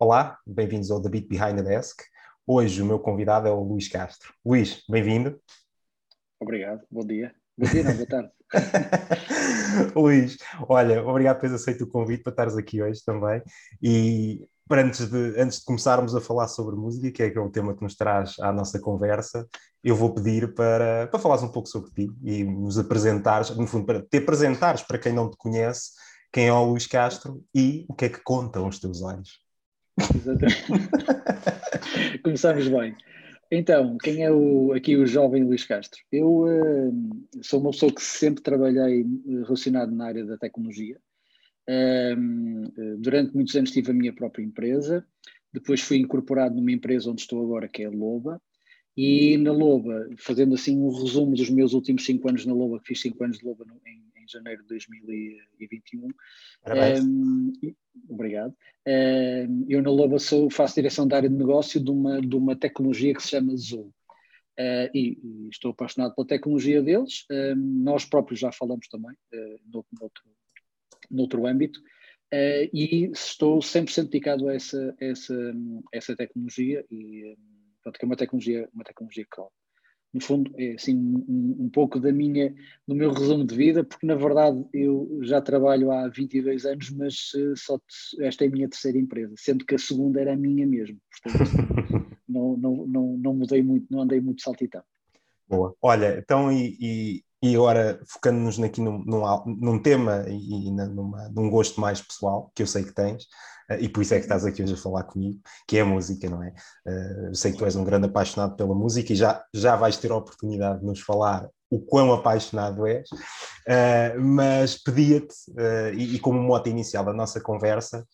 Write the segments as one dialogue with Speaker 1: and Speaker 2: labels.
Speaker 1: Olá, bem-vindos ao The Beat Behind the Desk. Hoje o meu convidado é o Luís Castro. Luís, bem-vindo.
Speaker 2: Obrigado, bom dia. Bom dia, não, boa tarde.
Speaker 1: Luís, olha, obrigado por teres aceito o convite para estares aqui hoje também. E para antes de, antes de começarmos a falar sobre música, que é, que é o tema que nos traz à nossa conversa, eu vou pedir para, para falares um pouco sobre ti e nos apresentares, no fundo, para te apresentares para quem não te conhece, quem é o Luís Castro e o que é que contam os teus olhos.
Speaker 2: Exatamente. Começamos bem. Então, quem é o, aqui o jovem Luís Castro? Eu uh, sou uma pessoa que sempre trabalhei relacionado na área da tecnologia. Uh, durante muitos anos tive a minha própria empresa, depois fui incorporado numa empresa onde estou agora, que é a Loba, e na Loba, fazendo assim um resumo dos meus últimos cinco anos na Loba, que fiz cinco anos de Loba no, em, em, janeiro de 2021. Um, obrigado. Um, eu na Loba sou, faço direção da área de negócio de uma, de uma tecnologia que se chama Zoom. Uh, e, e, estou apaixonado pela tecnologia deles. Uh, nós próprios já falamos também, uh, noutro, noutro, noutro âmbito, uh, e estou 100% dedicado a essa, essa, essa tecnologia e portanto, que é uma tecnologia, uma tecnologia cloud. No fundo, é assim um, um, pouco da minha, do meu resumo de vida, porque na verdade eu já trabalho há 22 anos, mas uh, só esta é a minha terceira empresa, sendo que a segunda era a minha mesmo. Portanto, não, não, não, não mudei muito, não andei muito saltitão.
Speaker 1: Boa. Olha, então, e, e, e agora focando-nos aqui num, num, num, tema e, e numa, num gosto mais pessoal, que eu sei que tens, uh, e por isso é que estás aqui hoje a falar comigo, que é a música, não é? Uh, eu sei que tu és um grande apaixonado pela música e já, já vais ter a oportunidade de nos falar o quão apaixonado és, uh, mas pedia-te, e, e, como moto inicial da nossa conversa,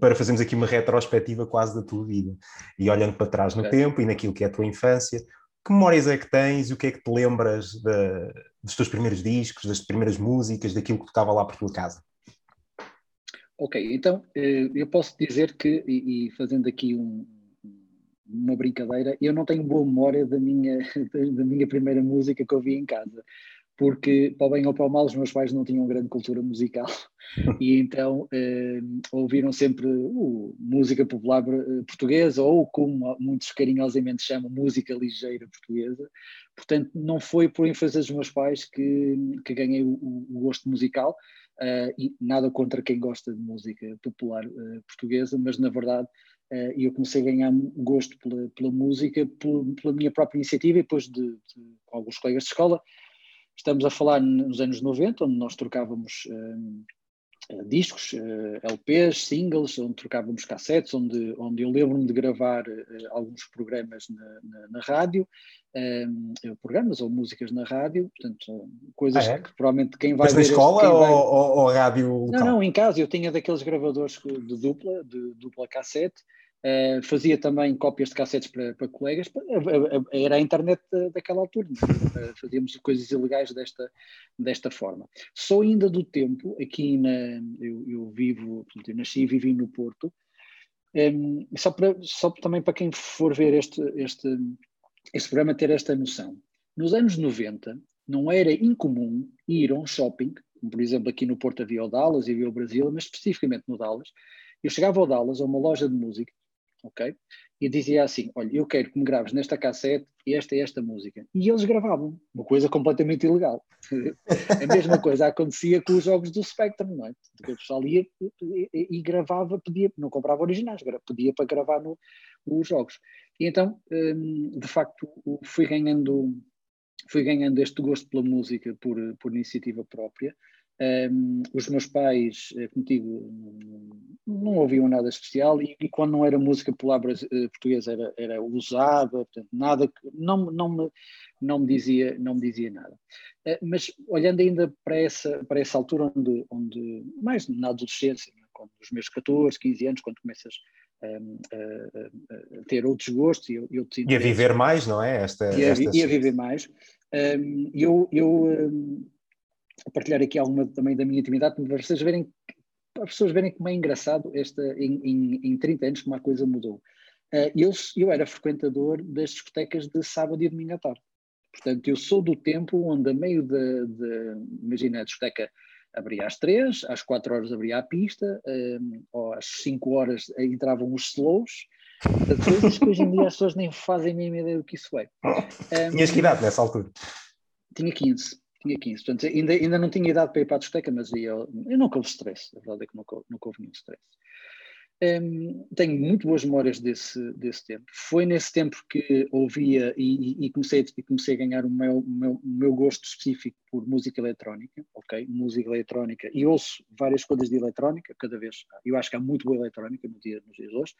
Speaker 1: para fazermos aqui uma retrospectiva quase da tua vida, e olhando para trás no é. tempo e naquilo que é a tua infância, que memórias é que tens e o que é que te lembras de, dos teus primeiros discos, das primeiras músicas, daquilo que tocava lá por tua casa?
Speaker 2: Ok, então eh, eu posso dizer que, e fazendo aqui um, uma brincadeira, eu não tenho boa memória da minha, da minha primeira música que eu vi em casa porque, para o bem ou para o mal, os meus pais não tinham grande cultura musical e então eh, ouviram sempre uh, música popular eh, portuguesa ou, como muitos carinhosamente chamam, música ligeira portuguesa. Portanto, não foi por influência dos meus pais que, que ganhei o, o gosto musical uh, e nada contra quem gosta de música popular uh, portuguesa, mas na verdade uh, eu comecei a ganhar gosto pela, pela música por, pela minha própria iniciativa e depois de, de, alguns colegas de escola Estamos a falar nos anos 90, onde nós trocávamos eh, discos, uh, eh, LPs, singles, onde trocávamos cassetes, onde, onde eu lembro-me de gravar uh, alguns programas na, na, na rádio, um, programas ou músicas na rádio, portanto, coisas ah, é? que provavelmente quem vai.
Speaker 1: Mas na escola este, vai... ou, ou, ou, rádio?
Speaker 2: Não, não, em casa eu tinha daqueles gravadores de dupla, de dupla cassete, Uh, fazia também cópias de cassetes para, para colegas, era a internet daquela altura, uh, fazíamos coisas ilegais desta, desta forma. Sou ainda do tempo, aqui na, eu, eu vivo, eu nasci e vivi no Porto, um, só, para, só também para quem for ver este, este, este programa ter esta noção. Nos anos 90 não era incomum ir a um shopping, como por exemplo aqui no Porto havia o Dallas e havia o Brasil, mas especificamente no Dallas, eu chegava ao Dallas, a uma loja de música, ok? E dizia assim: Olha, eu quero que me graves nesta cassete esta e esta música. E eles gravavam, uma coisa completamente ilegal. a mesma coisa acontecia com os jogos do Spectrum, não é? O pessoal ia e, e, gravava, pedia, não comprava originais, pedia para gravar no, os jogos. E então, hum, de facto, fui ganhando, fui ganhando este gosto pela música por, por iniciativa própria. Um, os meus pais, eh, como digo, não ouviam nada especial e, e quando não era música popular eh, portuguesa era, era usada, portanto, nada, não, não, me, não, me dizia, não me dizia nada. Uh, mas olhando ainda para essa, para essa altura, onde, onde mais na adolescência, né, quando, os meus 14, 15 anos, quando começas um, a, ter outros gostos. Eu, eu
Speaker 1: e a viver mais, não é? Esta,
Speaker 2: e, a, e a viver mais. Um, eu, eu a partilhar aqui alguma também da minha intimidade, para vocês verem, para as pessoas verem como é engraçado esta, em, em, em 30 anos como a coisa mudou. Uh, eu, eu era frequentador das discotecas de sábado e domingo à tarde. Portanto, eu sou do tempo onde, a meio de, de imagina, a discoteca abria às três, às quatro horas abria a pista, um, ou às cinco horas entravam os slows, coisas que hoje em dia as pessoas nem fazem a mínima ideia do que isso é.
Speaker 1: Um, Tinhas que idade nessa altura?
Speaker 2: Tinha 15. Tinha 15. Portanto, ainda, ainda não tinha idade para ir para a discoteca, mas eu, eu nunca houve stress. A verdade é que nunca, nunca houve nenhum stress. Um, tenho muito boas memórias desse, desse tempo. Foi nesse tempo que ouvia e, e, comecei, e comecei a ganhar o meu, meu, meu gosto específico por música eletrónica, ok? Música eletrónica. E ouço várias coisas de eletrónica, cada vez. Eu acho que há muito boa eletrónica no dia, nos dias de hoje.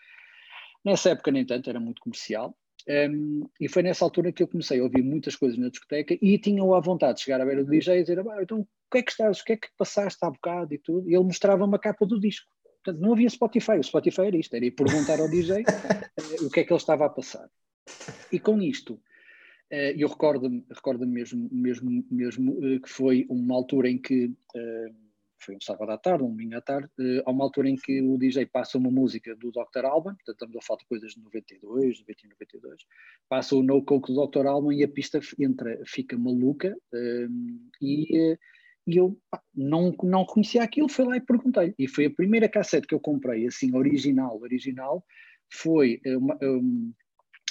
Speaker 2: Nessa época, nem tanto, era muito comercial. Um, e foi nessa altura que eu comecei a ouvir muitas coisas na discoteca e tinha a vontade de chegar à beira do DJ e dizer: ah, então o que é que estás, o que é que passaste há bocado e tudo. E ele mostrava uma capa do disco. Portanto, não havia Spotify. O Spotify era isto, era ir perguntar ao DJ uh, eh, o que é que ele estava a passar. E com isto, uh, eu recordo-me recordo mesmo, mesmo, mesmo uh, que foi uma altura em que foi um sábado à tarde, um domingo à tarde, uh, uma altura em que o DJ passa uma música do Dr. Alban, portanto estamos a falar de coisas de 92, 91, 92, passa o No Coke do Dr. Alban e a pista entra, fica maluca uh, e, uh, e eu pá, não, não conhecia aquilo, fui lá e perguntei. E foi a primeira cassete que eu comprei, assim, original, original, foi uma, um,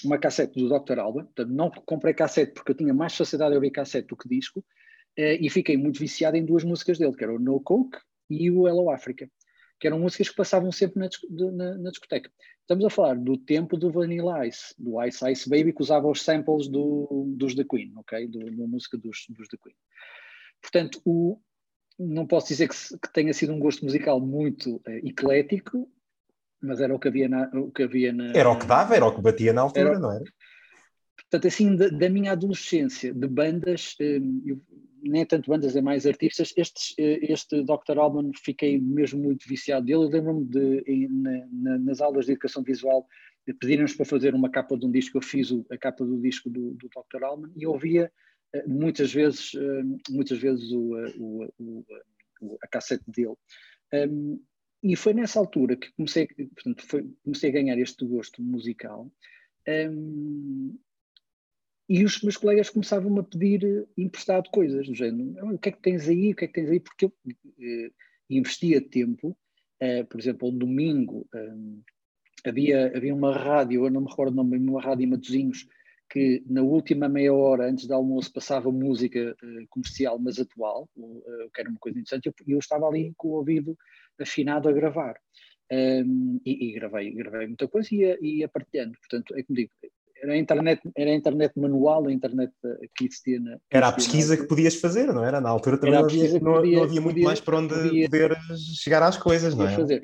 Speaker 2: uma cassete do Dr. Alban, portanto não comprei cassete porque eu tinha mais facilidade de ouvir cassete do que disco, e fiquei muito viciado em duas músicas dele, que era o No Coke e o Hello Africa, que eram músicas que passavam sempre na, na, na discoteca. Estamos a falar do tempo do Vanilla Ice, do Ice Ice Baby, que usava os samples do, dos The Queen, ok? Do, da música dos, dos The Queen. Portanto, o, não posso dizer que, que, tenha sido um gosto musical muito uh, eclético, mas era o que havia na, o que havia na,
Speaker 1: Era o que dava, era o que batia na altura, era, não era?
Speaker 2: Portanto, assim, da, da, minha adolescência, de bandas, um, eu nem tanto bandas, é mais artistas. Este, este Dr. Alban fiquei mesmo muito viciado dele. Eu lembro-me de, na, na, nas aulas de educação visual, pediram-nos para fazer uma capa de um disco. Eu fiz a capa do disco do, do Dr. Alban e ouvia eh, muitas vezes, eh, muitas vezes o, eh, o, o, a cassete dele. Um, e foi nessa altura que comecei, portanto, foi, comecei a ganhar este gosto musical. E os meus colegas começavam a pedir eh, emprestado coisas, do género, o que é que tens aí, o que é que tens aí, porque eu eh, investia tempo, eh, por exemplo, um domingo eh, havia, havia uma rádio, eu não me recordo o nome, uma rádio em Matosinhos, que na última meia hora antes do almoço passava música eh, comercial, mas atual, que era uma coisa interessante, e eu, eu, estava ali com o ouvido afinado a gravar. Um, e, e, gravei, gravei muita coisa e ia, ia partilhando. Portanto, é como digo, era a internet, era a internet manual, a internet que existia na.
Speaker 1: Era a pesquisa que podias fazer, não era? Na altura também não havia, não, podia, não havia, muito podia, mais para onde podia, poder chegar às coisas, não é?
Speaker 2: Fazer.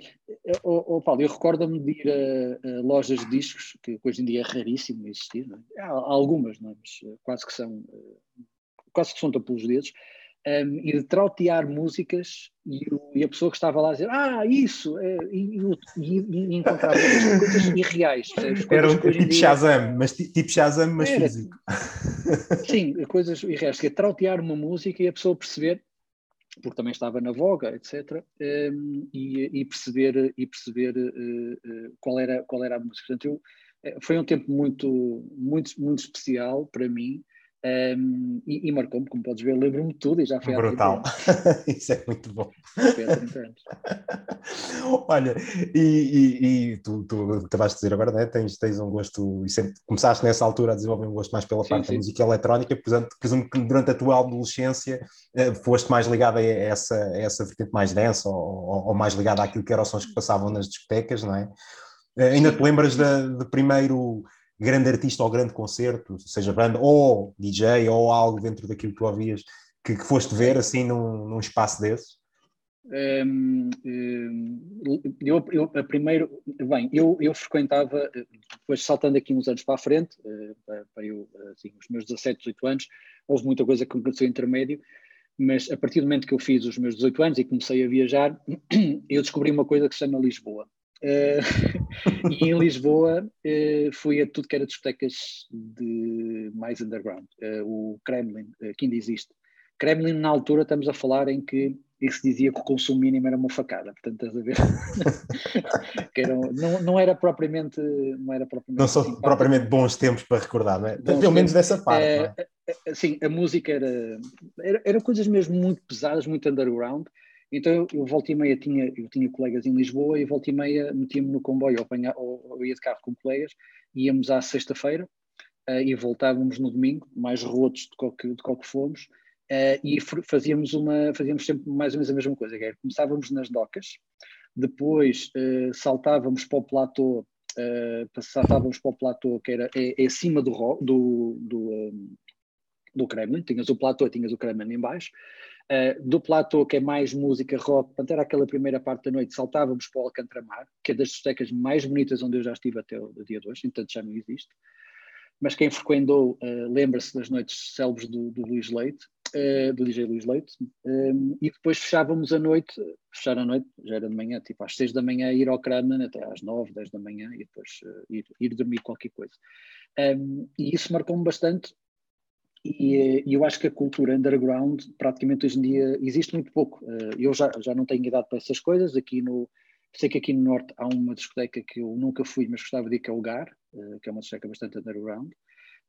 Speaker 2: Oh, oh, Paulo, eu recordo-me de ir a, a, lojas de discos, que hoje em dia é raríssimo existir, é? há, há, algumas, não é? mas eh, quase que são eh, quase que são pelos dedos, um, e de trautear músicas e, o, e, a pessoa que estava lá a dizer ah, isso, é, e, e, e encontrava coisas irreais.
Speaker 1: Coisas Era um tipo. Shazam, mas tipo Shazam, mas Era, físico.
Speaker 2: Sim, coisas irreais, que é trautear uma música e a pessoa perceber porque também estava na voga, etc., um, e, e, perceber, e perceber uh, uh, qual, era, qual era a música. Portanto, eu, eh, foi um tempo muito, muito, muito especial para mim, um, e, e marcou-me, como podes ver, lembro-me de tudo e já foi
Speaker 1: Brutal, isso é muito bom. Olha, e, e, e tu, tu vais dizer agora, né? tens, tens um gosto, e sempre começaste nessa altura a desenvolver um gosto mais pela sim, parte sim. da música eletrónica, portanto, presumo que durante a tua adolescência uh, foste mais ligada a essa, a essa vertente mais densa ou, ou, ou, mais ligada àquilo que eram os sons que passavam nas discotecas, não é? Uh, ainda te lembras de, de primeiro grande artista ou grande concerto, seja banda ou DJ ou algo dentro daquilo que tu ouvias, que, que foste ver assim num, num espaço desses?
Speaker 2: Um, um, eu, eu, a primeiro, bem, eu, eu frequentava, depois saltando aqui uns anos para a frente, uh, para eu, assim, os meus 17, 18 anos, houve muita coisa que aconteceu intermédio, mas a partir do momento que eu fiz os meus 18 anos e comecei a viajar, eu descobri uma coisa que se chama Lisboa. Uh, e em Lisboa uh, fui a tudo que era discotecas de mais underground. Uh, o Kremlin, que ainda existe. Kremlin, na altura, estamos a falar em que se dizia que o consumo mínimo era uma facada. Portanto, estás a ver? que não, não era propriamente. Não, era propriamente
Speaker 1: não são propriamente bons tempos para recordar, não é? Bons Pelo menos dessa parte. É,
Speaker 2: é? Sim, a música era, era, era coisas mesmo muito pesadas, muito underground. Então eu, volta e meia tinha, eu tinha colegas em Lisboa e volta e meia metia-me no comboio ou, apanha, ou, ou, ia de carro com colegas, íamos à sexta-feira uh, e voltávamos no domingo, mais rotos de qual que, de qual que fomos, uh, e fazíamos, uma, fazíamos sempre mais ou menos a mesma coisa, que era, começávamos nas docas, depois uh, saltávamos para o platô, saltávamos para o platô que era é, é acima do, do, do, um, do Kremlin, tinhas o platô, tinhas o Kremlin em baixo, Uh, do platô, que é mais música rock, portanto era aquela primeira parte da noite, saltávamos para o Alcantramar, que é das discotecas mais bonitas onde eu já estive até o, dia de hoje, entanto já não existe. Mas quem frequentou uh, lembra-se das noites célebres do, do Luís Leite, uh, do DJ Luís Leite, um, e depois fechávamos a noite, fechar a noite, já era de manhã, tipo às seis da manhã, ir ao Kramen até às nove, dez da manhã e depois ir, ir dormir qualquer coisa. Um, e isso marcou-me bastante e, eu acho que a cultura underground, praticamente hoje em dia, existe muito pouco. Eh, eu já, já não tenho idade para essas coisas. Aqui no, sei que aqui no Norte há uma discoteca que eu nunca fui, mas gostava de ir, que é o Lugar, eh, que é uma discoteca bastante underground.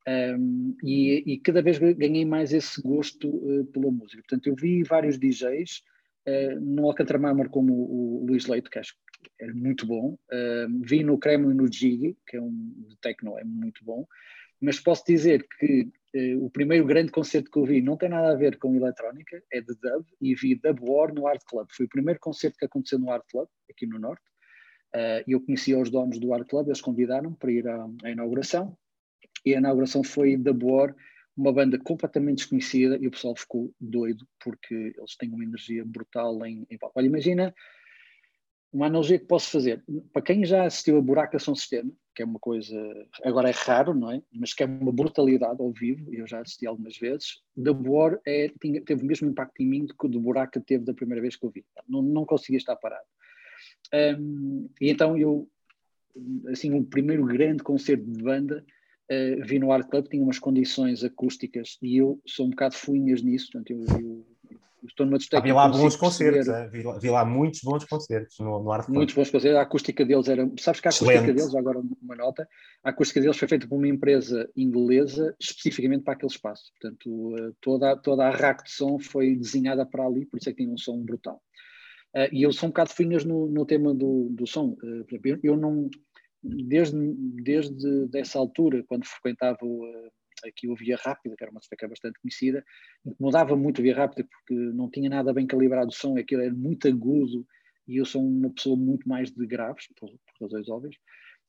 Speaker 2: Um, e, e, cada vez ganhei mais esse gosto uh, pela música. Portanto, eu vi vários DJs, uh, no Alcantara como o, o Luís Leite, que acho que era muito bom. Uh, vi no Kremlin no Jiggy, que é um de techno, é muito bom. Mas posso dizer que uh, o primeiro grande concerto que eu vi não tem nada a ver com eletrónica, é de dub, e vi Dub War no Art Club. Foi o primeiro concerto que aconteceu no Art Club, aqui no Norte. Uh, eu conhecia os donos do Art Club, eles convidaram para ir à, à inauguração, e a inauguração foi Dub War, uma banda completamente desconhecida, e o pessoal ficou doido, porque eles têm uma energia brutal em, em. Olha, imagina uma analogia que posso fazer. Para quem já assistiu a Buraca São Sistema, que é uma coisa, agora é raro, não é? Mas que é uma brutalidade ao vivo, eu já assisti algumas vezes. The War é, tinha, teve o mesmo impacto em mim que o de Buraca teve da primeira vez que eu vi. Não, não conseguia estar parado. Um, e então eu, assim, o primeiro grande concerto de banda uh, vi no Art Club, tinha umas condições acústicas e eu sou um bocado fuinhas nisso, portanto eu, eu
Speaker 1: estou numa discoteca. Ah, vi lá bons concertos, é? vi, lá, vi, lá, muitos bons concertos no, no Arte
Speaker 2: Muitos bons concertos. A acústica deles era. Sabes que a acústica Excelente. deles, agora uma nota, a acústica deles foi feita por uma empresa inglesa especificamente para aquele espaço. Portanto, eh, toda, toda a rack de som foi desenhada para ali, por isso é que tem um som brutal. Uh, e eu sou um bocado finhas no, no tema do, do som. Uh, eu, eu não. Desde, desde essa altura, quando frequentava uh, aqui o Via Rápida, que era uma discoteca bastante conhecida, mudava muito a Via Rápida porque não tinha nada bem calibrado o som, aquilo era muito agudo e eu sou uma pessoa muito mais de graves, por, por razões óbvias.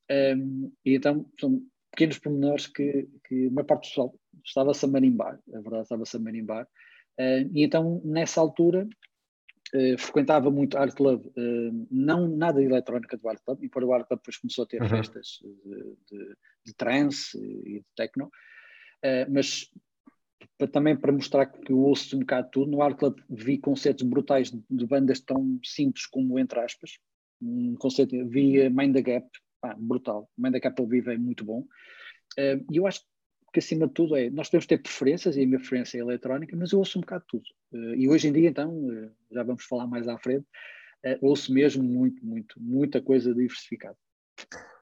Speaker 2: Um, e então são pequenos pormenores que, que uma parte do pessoal estava-se a marimbar, a verdade estava-se a marimbar. Uh, e então, nessa altura, Uh, frequentava muito Art Club, uh, não nada de eletrónica do Art Club, embora o Art Club depois começou a ter uhum. festas de, de, de trance e de techno, Uh, mas para, também para mostrar que eu ouço um bocado tudo, no Art Club vi concertos brutais de, de bandas tão simples como entre aspas. Um concerto, vi Mind the Gap, pá, brutal. Mind the Gap ao vivo é muito bom. Uh, e eu acho que acima de tudo é, nós temos de ter preferências, e a minha preferência é eletrónica, mas eu ouço um bocado tudo. Uh, e hoje em dia, então, já vamos falar mais à frente, ouço mesmo muito, muito, muita coisa diversificada.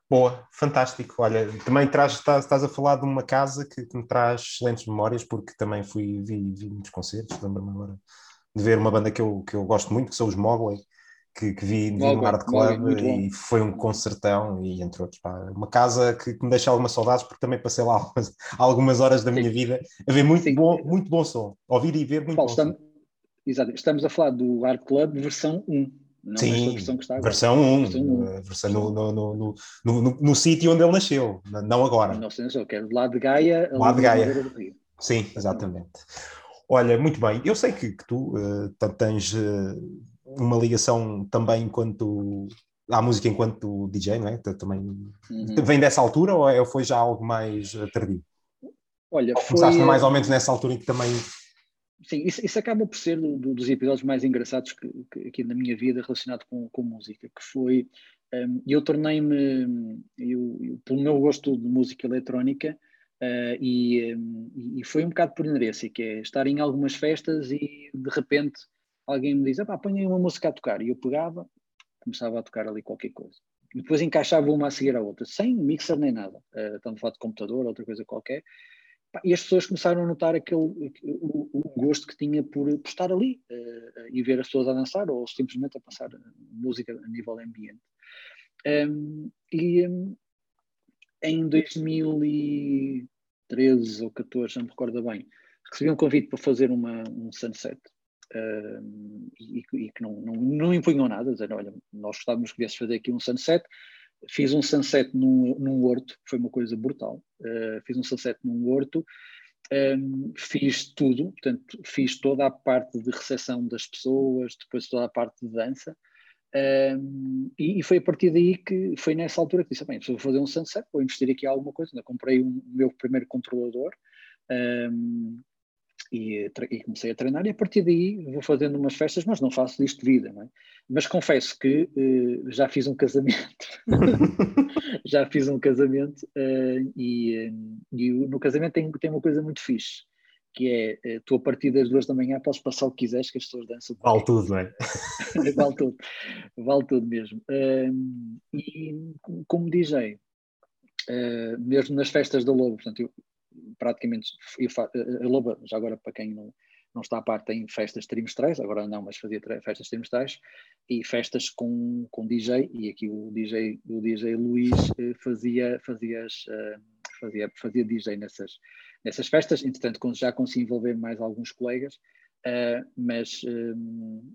Speaker 1: Boa, fantástico. Olha, também traz, estás, estás a falar de uma casa que, que, me traz excelentes memórias, porque também fui, vi, vi muitos concertos, lembro-me agora de ver uma banda que eu, que eu gosto muito, que são os Mogley, que, que vi, no Art Club e foi um concertão, e entre outros, pá, uma casa que, que, me deixa algumas saudades, porque também passei lá algumas, algumas horas da minha Sim. vida a ver muito bom, muito bom som, ouvir e ver muito Paulo, bom
Speaker 2: estamos, som. Exato, estamos a falar do Art Club versão 1 não
Speaker 1: Sim, versão que está agora. Versão 1, versão 1. Versão no, no, no, no, no, no sítio onde ele nasceu, não agora.
Speaker 2: Não sei, eu quero lá de Gaia.
Speaker 1: Lá de Gaia. Sim, exatamente. Olha, muito bem. Eu sei que, que tu uh, tens uh, uma ligação também enquanto à música enquanto DJ, não é? Também uhum. vem dessa altura ou é, foi já algo mais eh, tardio?
Speaker 2: Olha,
Speaker 1: Começaste foi... mais ou menos nessa altura em que também
Speaker 2: Sim, isso, isso, acaba por ser um dos episódios mais engraçados que, que, aqui na minha vida relacionado com, com música, que foi, um, eu tornei-me, eu, pelo meu gosto de música eletrónica, uh, e, um, e foi um bocado por inerência, que é estar em algumas festas e de repente alguém me diz, ah põe uma música a tocar, e eu pegava, começava a tocar ali qualquer coisa. E depois encaixava uma a seguir a outra, sem mixer nem nada, uh, estamos a falar de computador, outra coisa qualquer, e as pessoas começaram a notar aquele, o, o gosto que tinha por, por estar ali, uh, e ver as pessoas a dançar ou simplesmente a passar música a nível ambiente. Um, e um, em 2013 ou 14, não me recordo bem, recebi um convite para fazer uma, um sunset um, e, e, que não, não, não impunham nada, dizendo, olha, nós gostávamos que viesse fazer aqui um sunset, fiz um sunset num, num horto, foi uma coisa brutal, uh, fiz um sunset num horto, um, fiz tudo, portanto, fiz toda a parte de recepção das pessoas, depois toda a parte de dança, um, e, e, foi a partir daí que foi nessa altura que disse: bem, vou fazer um sunset, vou investir aqui alguma coisa. Eu comprei o um, meu primeiro controlador. Um, e, e, comecei a treinar, e a partir daí vou fazendo umas festas, mas não faço disto vida. É? Mas confesso que uh, já fiz um casamento, já fiz um casamento, uh, e, e, no casamento tem, tem uma coisa muito fixe que é eh, tu a partir das duas da manhã podes passar o que quiseres que as pessoas dançam.
Speaker 1: Vale tudo, não é?
Speaker 2: vale tudo, vale tudo mesmo. E como DJ, uh, mesmo nas festas da Lobo, portanto, eu praticamente, eu a Lobo, já agora para quem não, não está a par, tem festas trimestrais, agora não, mas fazia festas trimestrais e festas com, com DJ, e aqui o DJ, o DJ Luís uh, fazia, fazia, fazia, fazia DJ nessas nessas festas. Entretanto, já consegui envolver mais alguns colegas, uh, mas, uh,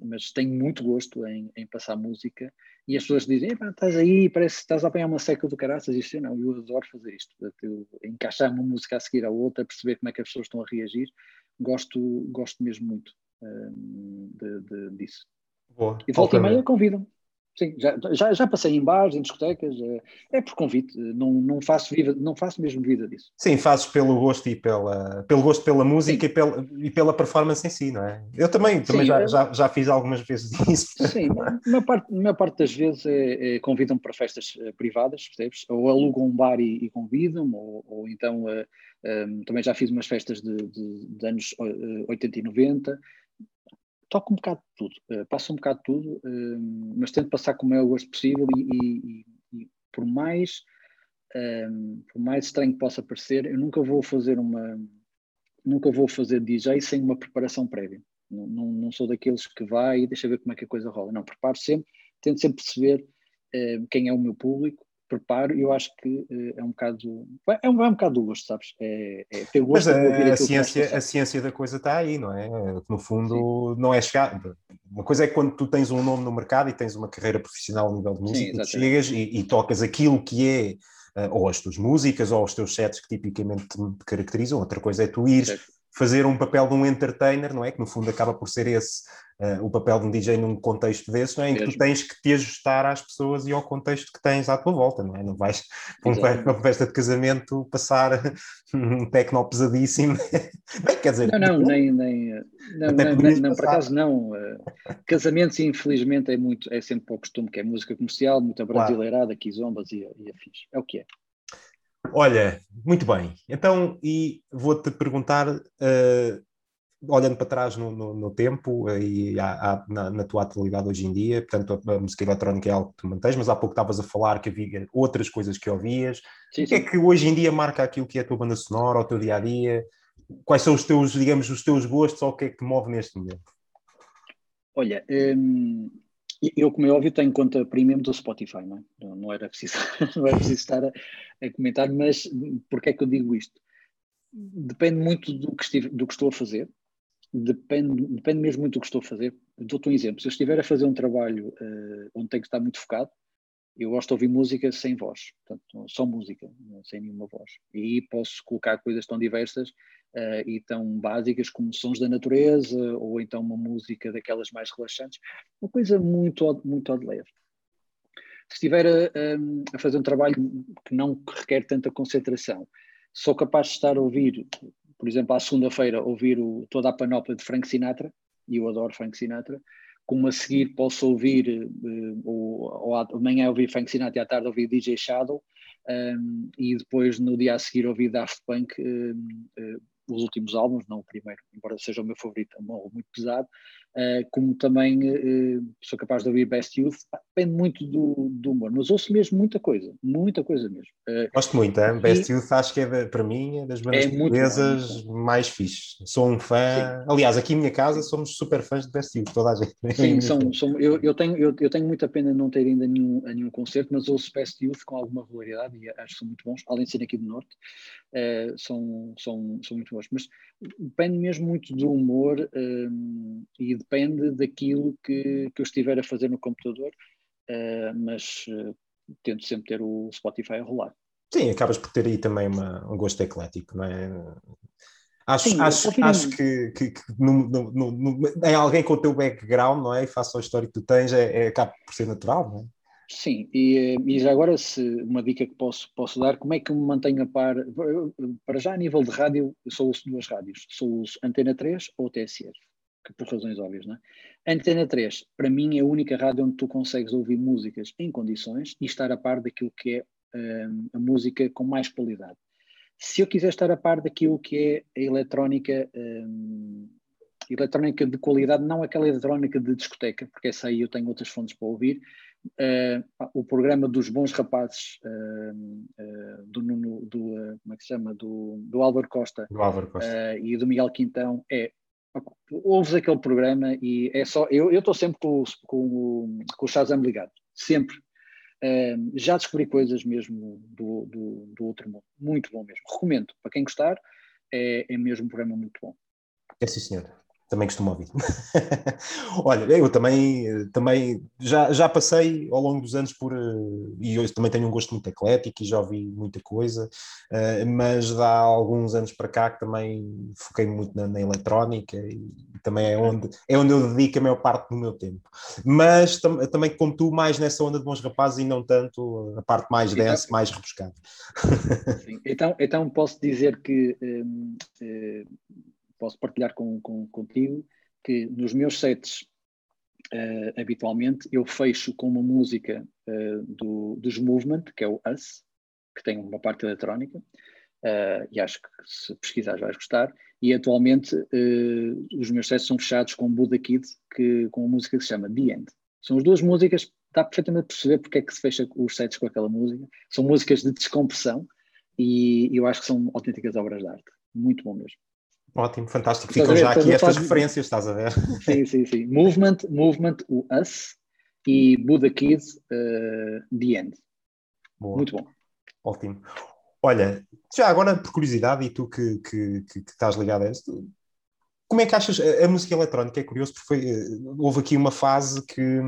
Speaker 2: mas tenho muito gosto em, em, passar música. E as pessoas dizem: estás aí, parece que estás a apanhar uma seca do caraças. Isto eu não, eu adoro fazer isto. Eu, encaixar uma música a seguir à outra, perceber como é que as pessoas estão a reagir, gosto, gosto mesmo muito uh, de, de, disso. Boa. E volta e meia convidam. Sim, já, já, já, passei em bares, em discotecas, é, é por convite, não, não, faço vida, não faço mesmo vida disso.
Speaker 1: Sim, fazes pelo gosto e pela, pelo gosto pela música e pela, e pela performance em si, não é? Eu também, também Sim, já, é... já, já fiz algumas vezes isso.
Speaker 2: Sim, a maior parte, maior parte das vezes é, é convidam-me para festas eh, privadas, percebes? Ou alugam um bar e, e convidam-me, ou, ou, então uh, eh, um, também já fiz umas festas de, de, de anos 80 e 90, toco um bocado de tudo, uh, passo um bocado de tudo, uh, mas tento passar com o maior gosto possível e, e, e por mais um, por mais estranho que possa parecer, eu nunca vou fazer uma nunca vou fazer DJ sem uma preparação prévia. Não, não, não sou daqueles que vai e deixa ver como é que a coisa rola. Não, preparo sempre, tento sempre perceber quem é o meu público, preparo e eu acho que uh, é um bocado é um, é um bocado do gosto, sabes? É, é ter gosto
Speaker 1: Mas a, a ciência, a ciência da coisa está aí, não é? No fundo, Sim. não é chegar. Uma coisa é quando tu tens um nome no mercado e tens uma carreira profissional a nível de música, Sim, chegas e, e, tocas aquilo que é, uh, ou as tuas músicas, ou os teus sets que tipicamente te caracterizam. Outra coisa é tu ires certo. Fazer um papel de um entertainer, não é? Que no fundo acaba por ser esse uh, o papel de um DJ num contexto desse, não é? em que tu tens que te ajustar às pessoas e ao contexto que tens à tua volta, não é? Não vais para uma festa de casamento passar um tecno pesadíssimo.
Speaker 2: Bem, quer dizer... Não, não, nem... nem não, não, não, não por acaso não. Uh, casamentos, infelizmente, é, muito, é sempre para o costume, que é música comercial, muita brasileirada, claro. quizombas e, e afins. É o que é.
Speaker 1: Olha, muito bem. Então, e vou-te perguntar, uh, olhando para trás no, no, no tempo eh, e há, há, na, na, tua atualidade hoje em dia, portanto a, a, música eletrónica é algo que tu mantens, mas há pouco estavas a falar que havia outras coisas que ouvias. Sim, o que é que hoje em dia marca aquilo que é a tua banda sonora, o teu dia a dia? Quais são os teus, digamos, os teus gostos ou o que é que te move neste momento?
Speaker 2: Olha, hum, eu, como é óbvio, tenho conta premium do Spotify, não, é? não, era preciso, não era preciso estar a, a comentar, mas porquê é que eu digo isto? Depende muito do que, estive, do que estou a fazer depende, depende mesmo muito do que estou a fazer. Dou-te um exemplo. Se eu estiver a fazer um trabalho uh, onde tenho que estar muito focado, eu gosto de ouvir música sem voz, portanto, só música, sem nenhuma voz. E aí posso colocar coisas tão diversas uh, e tão básicas como sons da natureza, ou então uma música daquelas mais relaxantes, uma coisa muito, muito de leve. Se estiver a, a, fazer um trabalho que não requer tanta concentração, sou capaz de estar a ouvir por exemplo, à segunda-feira ouvir o, toda a panóplia de Frank Sinatra, e eu adoro Frank Sinatra, como a seguir posso ouvir, uh, ou, ou amanhã ouvir Frank Sinatra e à tarde ouvir DJ Shadow, um, e depois no dia a seguir ouvir Daft Punk um, uh, os últimos álbuns, não o primeiro, embora seja o meu favorito, é um álbum muito pesado, uh, como também uh, sou capaz de ouvir Best Youth, depende muito do, do, humor, mas ouço mesmo muita coisa, muita coisa mesmo.
Speaker 1: Uh, Gosto muito, hein? Best e, Youth acho que é para mim é das bandas é portuguesas mais fixe. Sou um fã, Sim. aliás, aqui em minha casa somos super fãs de Best Youth, toda a gente.
Speaker 2: Sim, são, são, eu, eu, tenho, eu, eu, tenho muita pena de não ter ainda nenhum, a nenhum concerto, mas ouço Best Youth com alguma regularidade e acho que são muito bons, além de ser aqui do Norte, são, são, são muito bons. Mas depende mesmo muito do humor um, e depende daquilo que, que eu estiver a fazer no computador, uh, mas uh, tento sempre ter o Spotify a rolar.
Speaker 1: Sim, acabas por ter aí também uma, um gosto eclético, não é? Acho, Sim, acho, acho que, que, que no, no, no, em alguém com o teu background, não é? E face ao histórico que tu tens, é, é, acaba por ser natural, não é?
Speaker 2: Sim, e, e agora se uma dica que posso, posso dar, como é que me mantenho a par? Para já a nível de rádio, eu só ouço duas rádios, só ouço Antena 3 ou TSF, que por razões óbvias, não é? Antena 3, para mim, é a única rádio onde tu consegues ouvir músicas em condições e estar a par daquilo que é um, a música com mais qualidade. Se eu quiser estar a par daquilo que é a eletrónica, um, eletrónica de qualidade, não aquela eletrónica de discoteca, porque essa aí eu tenho outras fontes para ouvir, Uh, o programa dos bons rapazes uh, do Nuno, do, como é que se chama? Do, do Álvaro Costa,
Speaker 1: do Álvaro Costa.
Speaker 2: e do Miguel Quintão. É ouves aquele programa e é só eu estou sempre com, com, com o Shazam ligado, sempre. Já descobri coisas mesmo do, do, do, outro mundo, muito bom mesmo, recomendo, para quem gostar é, é mesmo um programa muito bom.
Speaker 1: É sim senhor também costumo ouvir. Olha, eu também, também já, já passei ao longo dos anos por. Eh, e hoje também tenho um gosto muito eclético e já ouvi muita coisa, eh, mas há alguns anos para cá que também foquei muito na, na eletrónica e também é onde, é onde eu dedico a maior parte do meu tempo. Mas tam, também, como tu, mais nessa onda de bons rapazes e não tanto a parte mais então, densa, mais rebuscada.
Speaker 2: Então, então posso dizer que. Hum, hum, posso partilhar com, com, contigo que nos meus sets, uh, habitualmente, eu fecho com uma música uh, do, dos Movement, que é o Us, que tem uma parte eletrónica, uh, e acho que se pesquisares vais gostar. E atualmente os meus sets são fechados com Buddha Kid, que, com uma música que se chama The End. São as duas músicas, dá perfeitamente a perceber porque é que se fecha os sets com aquela música. São músicas de descompressão e eu acho que são autênticas obras de arte. Muito bom mesmo.
Speaker 1: Ótimo, fantástico. Ficam já aqui estas referências, estás a ver?
Speaker 2: Sim, sim, sim. Movement, Movement, o Us e Buddha Kids, uh, The End. Boa. Muito bom.
Speaker 1: Ótimo. Olha, já agora por curiosidade, e tu que, que, que, que estás ligado a isso, como é que achas a, a música eletrónica? É curioso porque foi, eh, houve aqui uma fase que,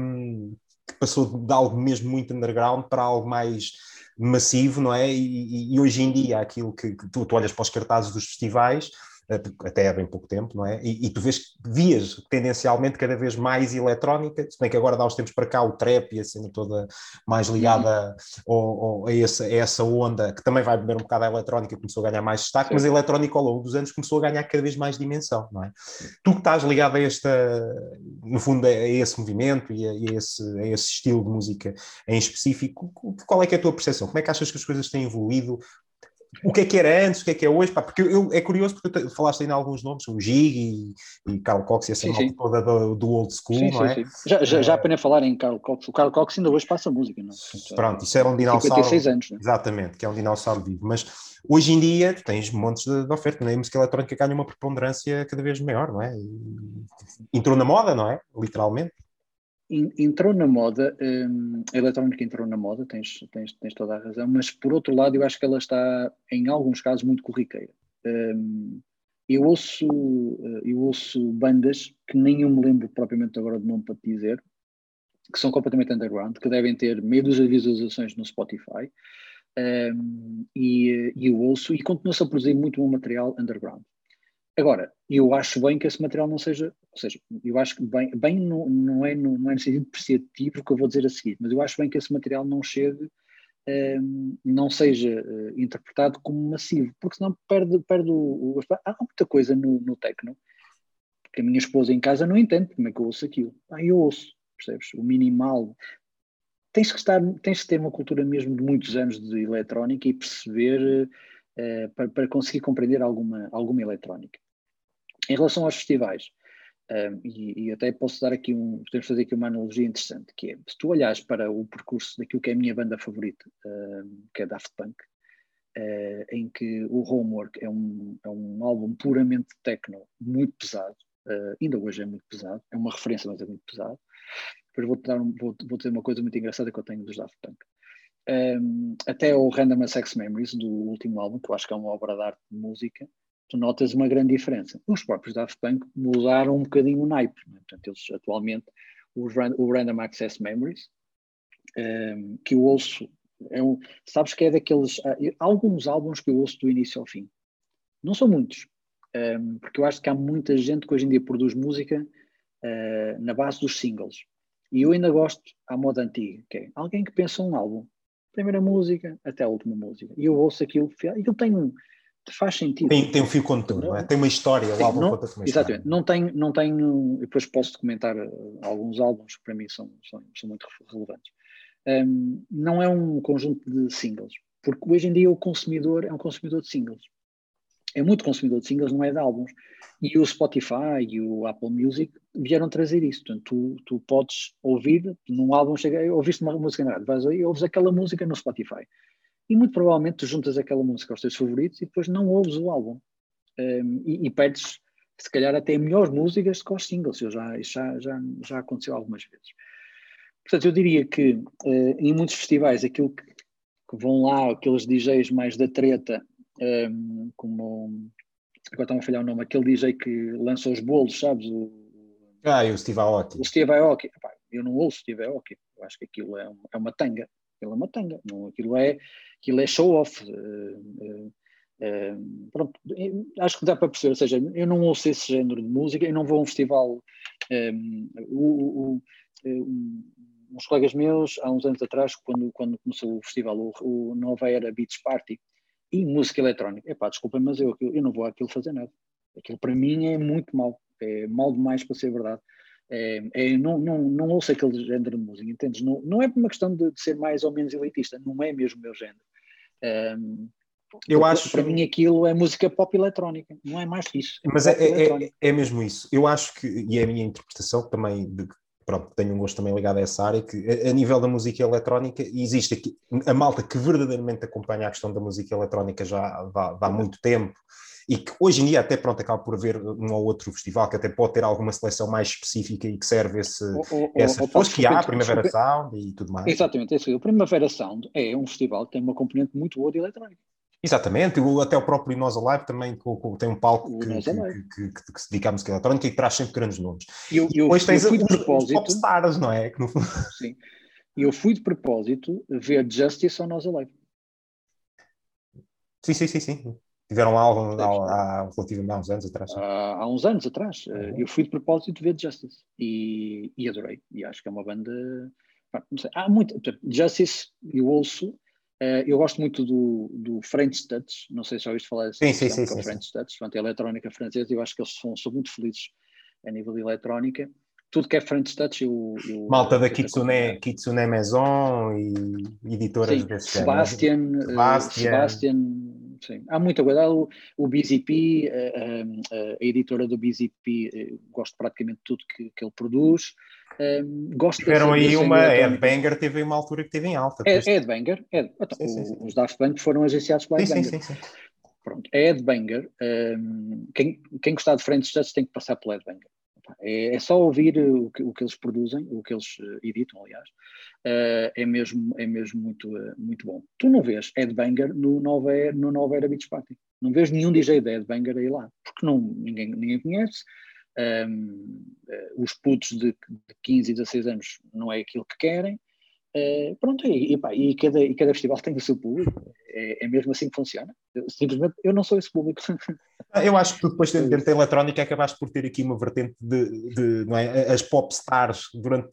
Speaker 1: que, passou de algo mesmo muito underground para algo mais massivo, não é? E, e hoje em dia aquilo que, que tu, tu olhas para os cartazes dos festivais até há bem pouco tempo, não é? E, e, tu vês, vias tendencialmente cada vez mais eletrónica, se bem que agora dá uns tempos para cá o trap e a cena toda mais ligada uhum. ao, ao, a, essa, a, essa, onda, que também vai beber um bocado a eletrónica, começou a ganhar mais destaque, Sim. mas a eletrónica ao longo dos anos começou a ganhar cada vez mais dimensão, não é? Tu que estás ligado a esta, no fundo, a esse movimento e a, a, esse, a esse estilo de música em específico, qual é que é a tua percepção? Como é que achas que as coisas têm evoluído? O que é que era antes, o que é que é hoje, pá, porque eu, é curioso porque tu falaste em alguns nomes, o Gig e, e Carl Cox e essa sim, toda do, do, old school, sim, não é? Sim,
Speaker 2: já, já, já apenas falar em Carl Cox, o Carl Cox ainda hoje passa música, não
Speaker 1: é? Pronto, isso era um dinossauro. 56 anos, é? Exatamente, que é um dinossauro vivo, mas hoje em dia tens montes de, de oferta, né? a música eletrónica ganha uma preponderância cada vez maior, não é? E, entrou na moda, não é? Literalmente
Speaker 2: entrou na moda, um, a eletrónica entrou na moda, tens, tens, tens toda a razão, mas por outro lado eu acho que ela está, em alguns casos, muito corriqueira. Um, eu, ouço, uh, eu ouço bandas que nem eu me lembro propriamente agora do nome para te dizer, que são completamente underground, que devem ter meio de visualizações no Spotify, um, e, e eu ouço, e continua-se a produzir muito bom material underground. Agora, eu acho bem que esse material não seja, ou seja, eu acho que bem, bem não, não, é, no, não é no sentido depreciativo que eu vou dizer a seguir, mas eu acho bem que esse material não chegue, um, ehm, não seja uh, interpretado como massivo, porque senão perde, perde o, o Há muita coisa no, no techno que a minha esposa em casa não entende como é que eu ouço aquilo. Ah, eu ouço, percebes? O minimal. Tens que, estar, tens que ter uma cultura mesmo de muitos anos de eletrónica e perceber uh, para, para, conseguir compreender alguma, alguma eletrónica. Em relação aos festivais, um, e, e, até posso dar aqui um, podemos fazer aqui uma analogia interessante, que é, se tu olhares para o percurso daquilo que é a minha banda favorita, um, que é Daft Punk, uh, em que o Homework é um, é um álbum puramente techno, muito pesado, uh, ainda hoje é muito pesado, é uma referência, mas é muito pesado. Depois vou-te dar um, vou, vou dizer uma coisa muito engraçada que eu tenho dos Daft Punk. Um, até o Random Sex Memories, do último álbum, que eu acho que é uma obra de arte de música, tu notas uma grande diferença. Os próprios Daft Punk mudaram um bocadinho o naipe. Né? Portanto, eles atualmente, o Random Access Memories, um, que eu ouço, é um, sabes que é daqueles. Há alguns álbuns que eu ouço do início ao fim. Não são muitos, um, porque eu acho que há muita gente que hoje em dia produz música uh, na base dos singles. E eu ainda gosto à moda antiga, que é alguém que pensa um álbum, primeira música até a última música. E eu ouço aquilo, aquilo tem um faz sentido.
Speaker 1: Tem, tem um fio condutor, não é? Tem uma história, o álbum não, conta uma
Speaker 2: Exatamente, não tenho, não tenho, depois posso comentar eh, alguns álbuns que para mim são, são, são muito relevantes. Um, não é um conjunto de singles, porque hoje em dia o consumidor é um consumidor de singles. É muito consumidor de singles, não é de álbuns. E o Spotify e o Apple Music vieram trazer isso. Portanto, tu, tu podes ouvir num álbum, chega, ouviste uma música na rádio, vais aí, ouves aquela música no Spotify e muito provavelmente tu juntas aquela música aos teus favoritos e depois não ouves o álbum. Um, e, e, perdes, se calhar, até melhores músicas que os singles. Eu já, já, já, já aconteceu algumas vezes. Portanto, eu diria que uh, em muitos festivais, aquilo que, que, vão lá, aqueles DJs mais da treta, um, como. Agora está a falhar o nome, aquele DJ que lança os bolos, sabes? O,
Speaker 1: ah, e o Steve Aoki.
Speaker 2: O Steve Aoki. Eu não ouço Steve Aoki. Eu acho que aquilo é, um, é uma tanga. Aquilo é uma tanga. Não, aquilo é aquilo é show-off. Uh, uh, pronto, acho que dá para perceber, ou seja, eu não ouço esse género de música, eu não vou a um festival. Um, o, o, um, uns colegas meus, há uns anos atrás, quando, quando começou o festival, o, o Nova Era Beach Party, e música eletrónica, epá, desculpa, mas eu, eu não vou àquilo fazer nada. Aquilo para mim é muito mal, é mal demais para ser verdade. É, é, não, não, não ouço aquele género de música, entendes? Não, não é por uma questão de, de, ser mais ou menos elitista, não é mesmo o meu género. Um, eu acho para mim aquilo é música pop eletrónica, não é mais isso.
Speaker 1: É Mas é, é, é, é, mesmo isso. Eu acho que, e é a minha interpretação também, de, pronto, tenho um gosto também ligado a essa área, que a, a, nível da música eletrónica existe aqui, a malta que verdadeiramente acompanha a questão da música eletrónica já há, há muito tempo e que hoje em dia até pronto acaba por haver um ou outro festival que até pode ter alguma seleção mais específica e que serve esse, essas pessoas que há, a Primavera Sound e tudo mais.
Speaker 2: Exatamente, é o Primavera Sound é um festival que tem uma componente muito boa de eletrónica.
Speaker 1: Exatamente, até o próprio Nós Alive também tem um palco que, que, que, que, se dedica à música eletrónica e que traz sempre grandes nomes.
Speaker 2: Eu, eu, depois tens
Speaker 1: eu fui de propósito, popstars, não é? No...
Speaker 2: Sim, eu fui de propósito ver Justice ao Nós Alive.
Speaker 1: Sim, sim, sim, sim. Tiveram lá há, há, relativamente há uns anos atrás.
Speaker 2: Há, há uns anos atrás. Uhum. Eu fui de propósito ver Justice e, e adorei. E acho que é uma banda. Não sei, há muito. Justice, eu ouço. Uh, eu gosto muito do, do French Touch. Não sei se já ouviste falar desse
Speaker 1: sim, sim, sim, sim,
Speaker 2: French sim. Touch. Portanto, é eletrónica francesa. Eu acho que eles são, são muito felizes a nível de eletrónica tudo que é French Touch. Eu, eu
Speaker 1: Malta da Kitsune, Kitsune Maison e editoras
Speaker 2: sim, desse Sebastian, Sebastian. Sebastian sim. Há muita coisa. O, o BZP, a, a, a, editora do BZP, eh, gosto praticamente de tudo que, que ele produz. Um, gosto
Speaker 1: Tiveram aí uma, Headbanger teve uma altura que teve em alta.
Speaker 2: É, Headbanger, Ed, então, sim, sim, sim. os Daft Punk foram agenciados pela Headbanger. Sim, sim, sim. Pronto, é Headbanger. Um, quem, quem gostar de French Touch tem que passar pela Headbanger. É, é, só ouvir o que, o que, eles produzem, o que eles eh, editam, aliás, uh, é mesmo, é mesmo muito, uh, muito bom. Tu não vês Banger no Nova, Era, no Nova Era Beach Party. Não vês nenhum DJ de Banger aí lá, porque não, ninguém, ninguém conhece. Um, os putos de, de 15 e 16 anos não é aquilo que querem. Uh, pronto, e, e, pá, e, cada, e cada festival tem o seu público, é, é mesmo assim que funciona. Eu, simplesmente eu não sou esse público.
Speaker 1: Eu acho que depois dentro da eletrónica acabaste por ter aqui uma vertente de, de não é? as pop stars durante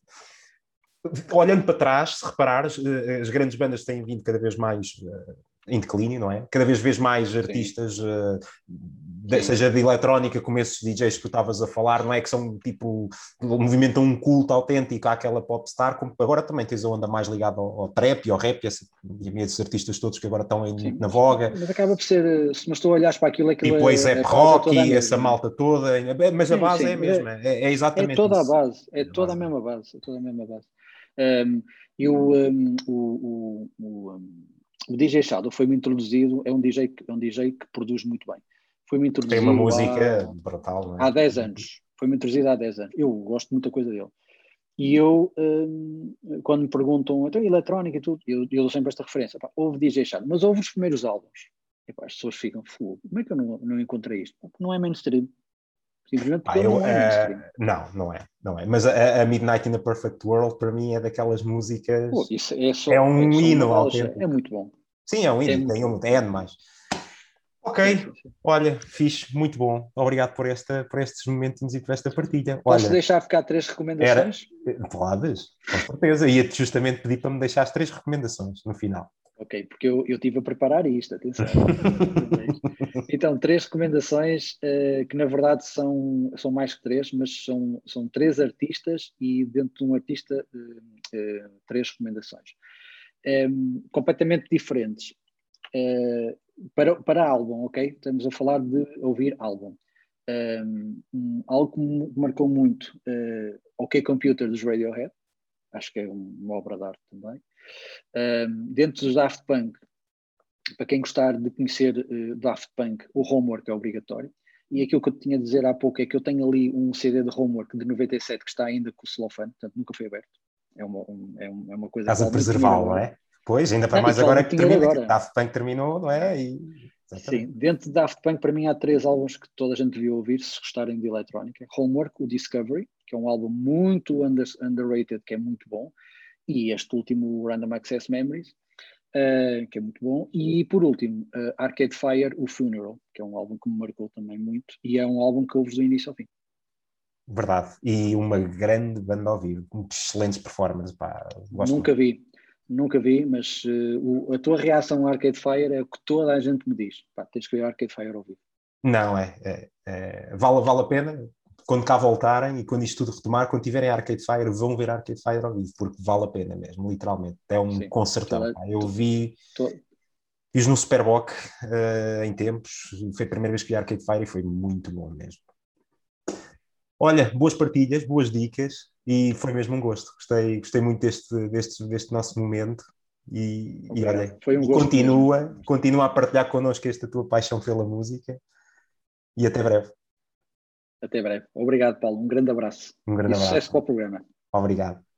Speaker 1: olhando para trás, se reparares, eh, as grandes bandas têm vindo cada vez mais em declínio, não é? Cada vez vês mais artistas, uh, de, seja de eletrónica, como esses DJs que tu estavas a falar, não é? Que são tipo, movimentam um culto autêntico àquela popstar, como agora também tens a onda mais ligada ao, ao trap e ao rap, e esses artistas todos que agora estão aí na voga.
Speaker 2: Mas acaba por ser, se não estou a olhar para aquilo, aquilo
Speaker 1: e depois é, é rock e essa malta toda, mas sim, a base sim, é a mesma, é, é, é exatamente
Speaker 2: É toda
Speaker 1: isso.
Speaker 2: a base, é, toda a mesma base, é toda a mesma base. Um, e o, um, o, o, o, um, o, DJ Shadow foi-me introduzido, é um DJ, é um DJ que produz muito bem. Foi-me introduzido.
Speaker 1: Tem uma música há, brutal,
Speaker 2: é? Há 10 anos. Foi-me introduzido há 10 anos. Eu gosto muito da coisa dele. E eu, um, quando me perguntam, então eletrónica e tudo, eu, eu dou sempre esta referência. Pá, houve DJ Shadow, mas houve os primeiros álbuns. E, pá, as pessoas ficam, fogo, como é que eu não, não encontrei isto? Porque não é mainstream.
Speaker 1: Simplesmente ah, eu, não, é uh, não, não é, não é. Mas a, a, Midnight in a Perfect World para mim é daquelas músicas. Pô,
Speaker 2: isso é, só,
Speaker 1: é um é hino autêntico.
Speaker 2: É muito bom.
Speaker 1: Sim, é um é tem um, é demais. Ok, olha, fixe, muito bom. Obrigado por, esta, por estes momentos e por esta partilha.
Speaker 2: Posso olha, deixar ficar três recomendações?
Speaker 1: Era, podes, com certeza. Ia-te justamente pedir para me deixar as três recomendações no final.
Speaker 2: Ok, porque eu, eu tive a preparar isto, atenção. então, três recomendações uh, que na verdade são, são mais que três, mas são, são três artistas e dentro de um artista uh, uh, três recomendações. Um, ehm, completamente diferentes. para, para álbum, ok? Estamos a falar de ouvir álbum. Um, ehm, algo que marcou muito, OK Computer dos Radiohead, acho que é uma obra de arte também. Um, dentro dos Daft Punk, para quem gostar de conhecer uh, Daft Punk, o homework é obrigatório. E aquilo que eu tinha a dizer há pouco é que eu tenho ali um CD de homework de 97 que está ainda com o celofane, portanto nunca foi aberto. É uma, um, é, uma coisa.
Speaker 1: Estás a preservá-lo, não é? Pois, ainda para mais agora que termina, agora. Daft Punk terminou, não é? E...
Speaker 2: Sim, dentro de Daft Punk, para mim, há três álbuns que toda a gente devia ouvir se gostarem de eletrónica: Homework, o Discovery, que é um álbum muito under, underrated, que é muito bom, e este último Random Access Memories, uh, que é muito bom, e por último, uh, Arcade Fire, o Funeral, que é um álbum que me marcou também muito, e é um álbum que ouves do início ao fim.
Speaker 1: Verdade, e uma grande banda ao vivo, com excelentes performances. Pá,
Speaker 2: nunca vi, nunca vi, mas uh, o, a tua reação ao Arcade Fire é o que toda a gente me diz. Pá, tens que ver Arcade Fire ao vivo.
Speaker 1: Não, é, é, é, vale, vale a pena quando cá voltarem e quando isto tudo retomar, quando tiverem Arcade Fire, vão ver Arcade Fire ao vivo, porque vale a pena mesmo, literalmente. É um Sim, concertão. Eu vi. Tô... Fiz no Superboc uh, em tempos, foi a primeira vez que vi Arcade Fire e foi muito bom mesmo. Olha, boas partilhas, boas dicas e foi mesmo um gosto. Gostei, gostei muito deste, deste, deste nosso momento e, e olha, foi um continua, mesmo. continua a partilhar connosco esta tua paixão pela música e até breve.
Speaker 2: Até breve. Obrigado, Paulo. Um grande abraço.
Speaker 1: Um grande e abraço.
Speaker 2: Sucesso para o programa.
Speaker 1: Obrigado.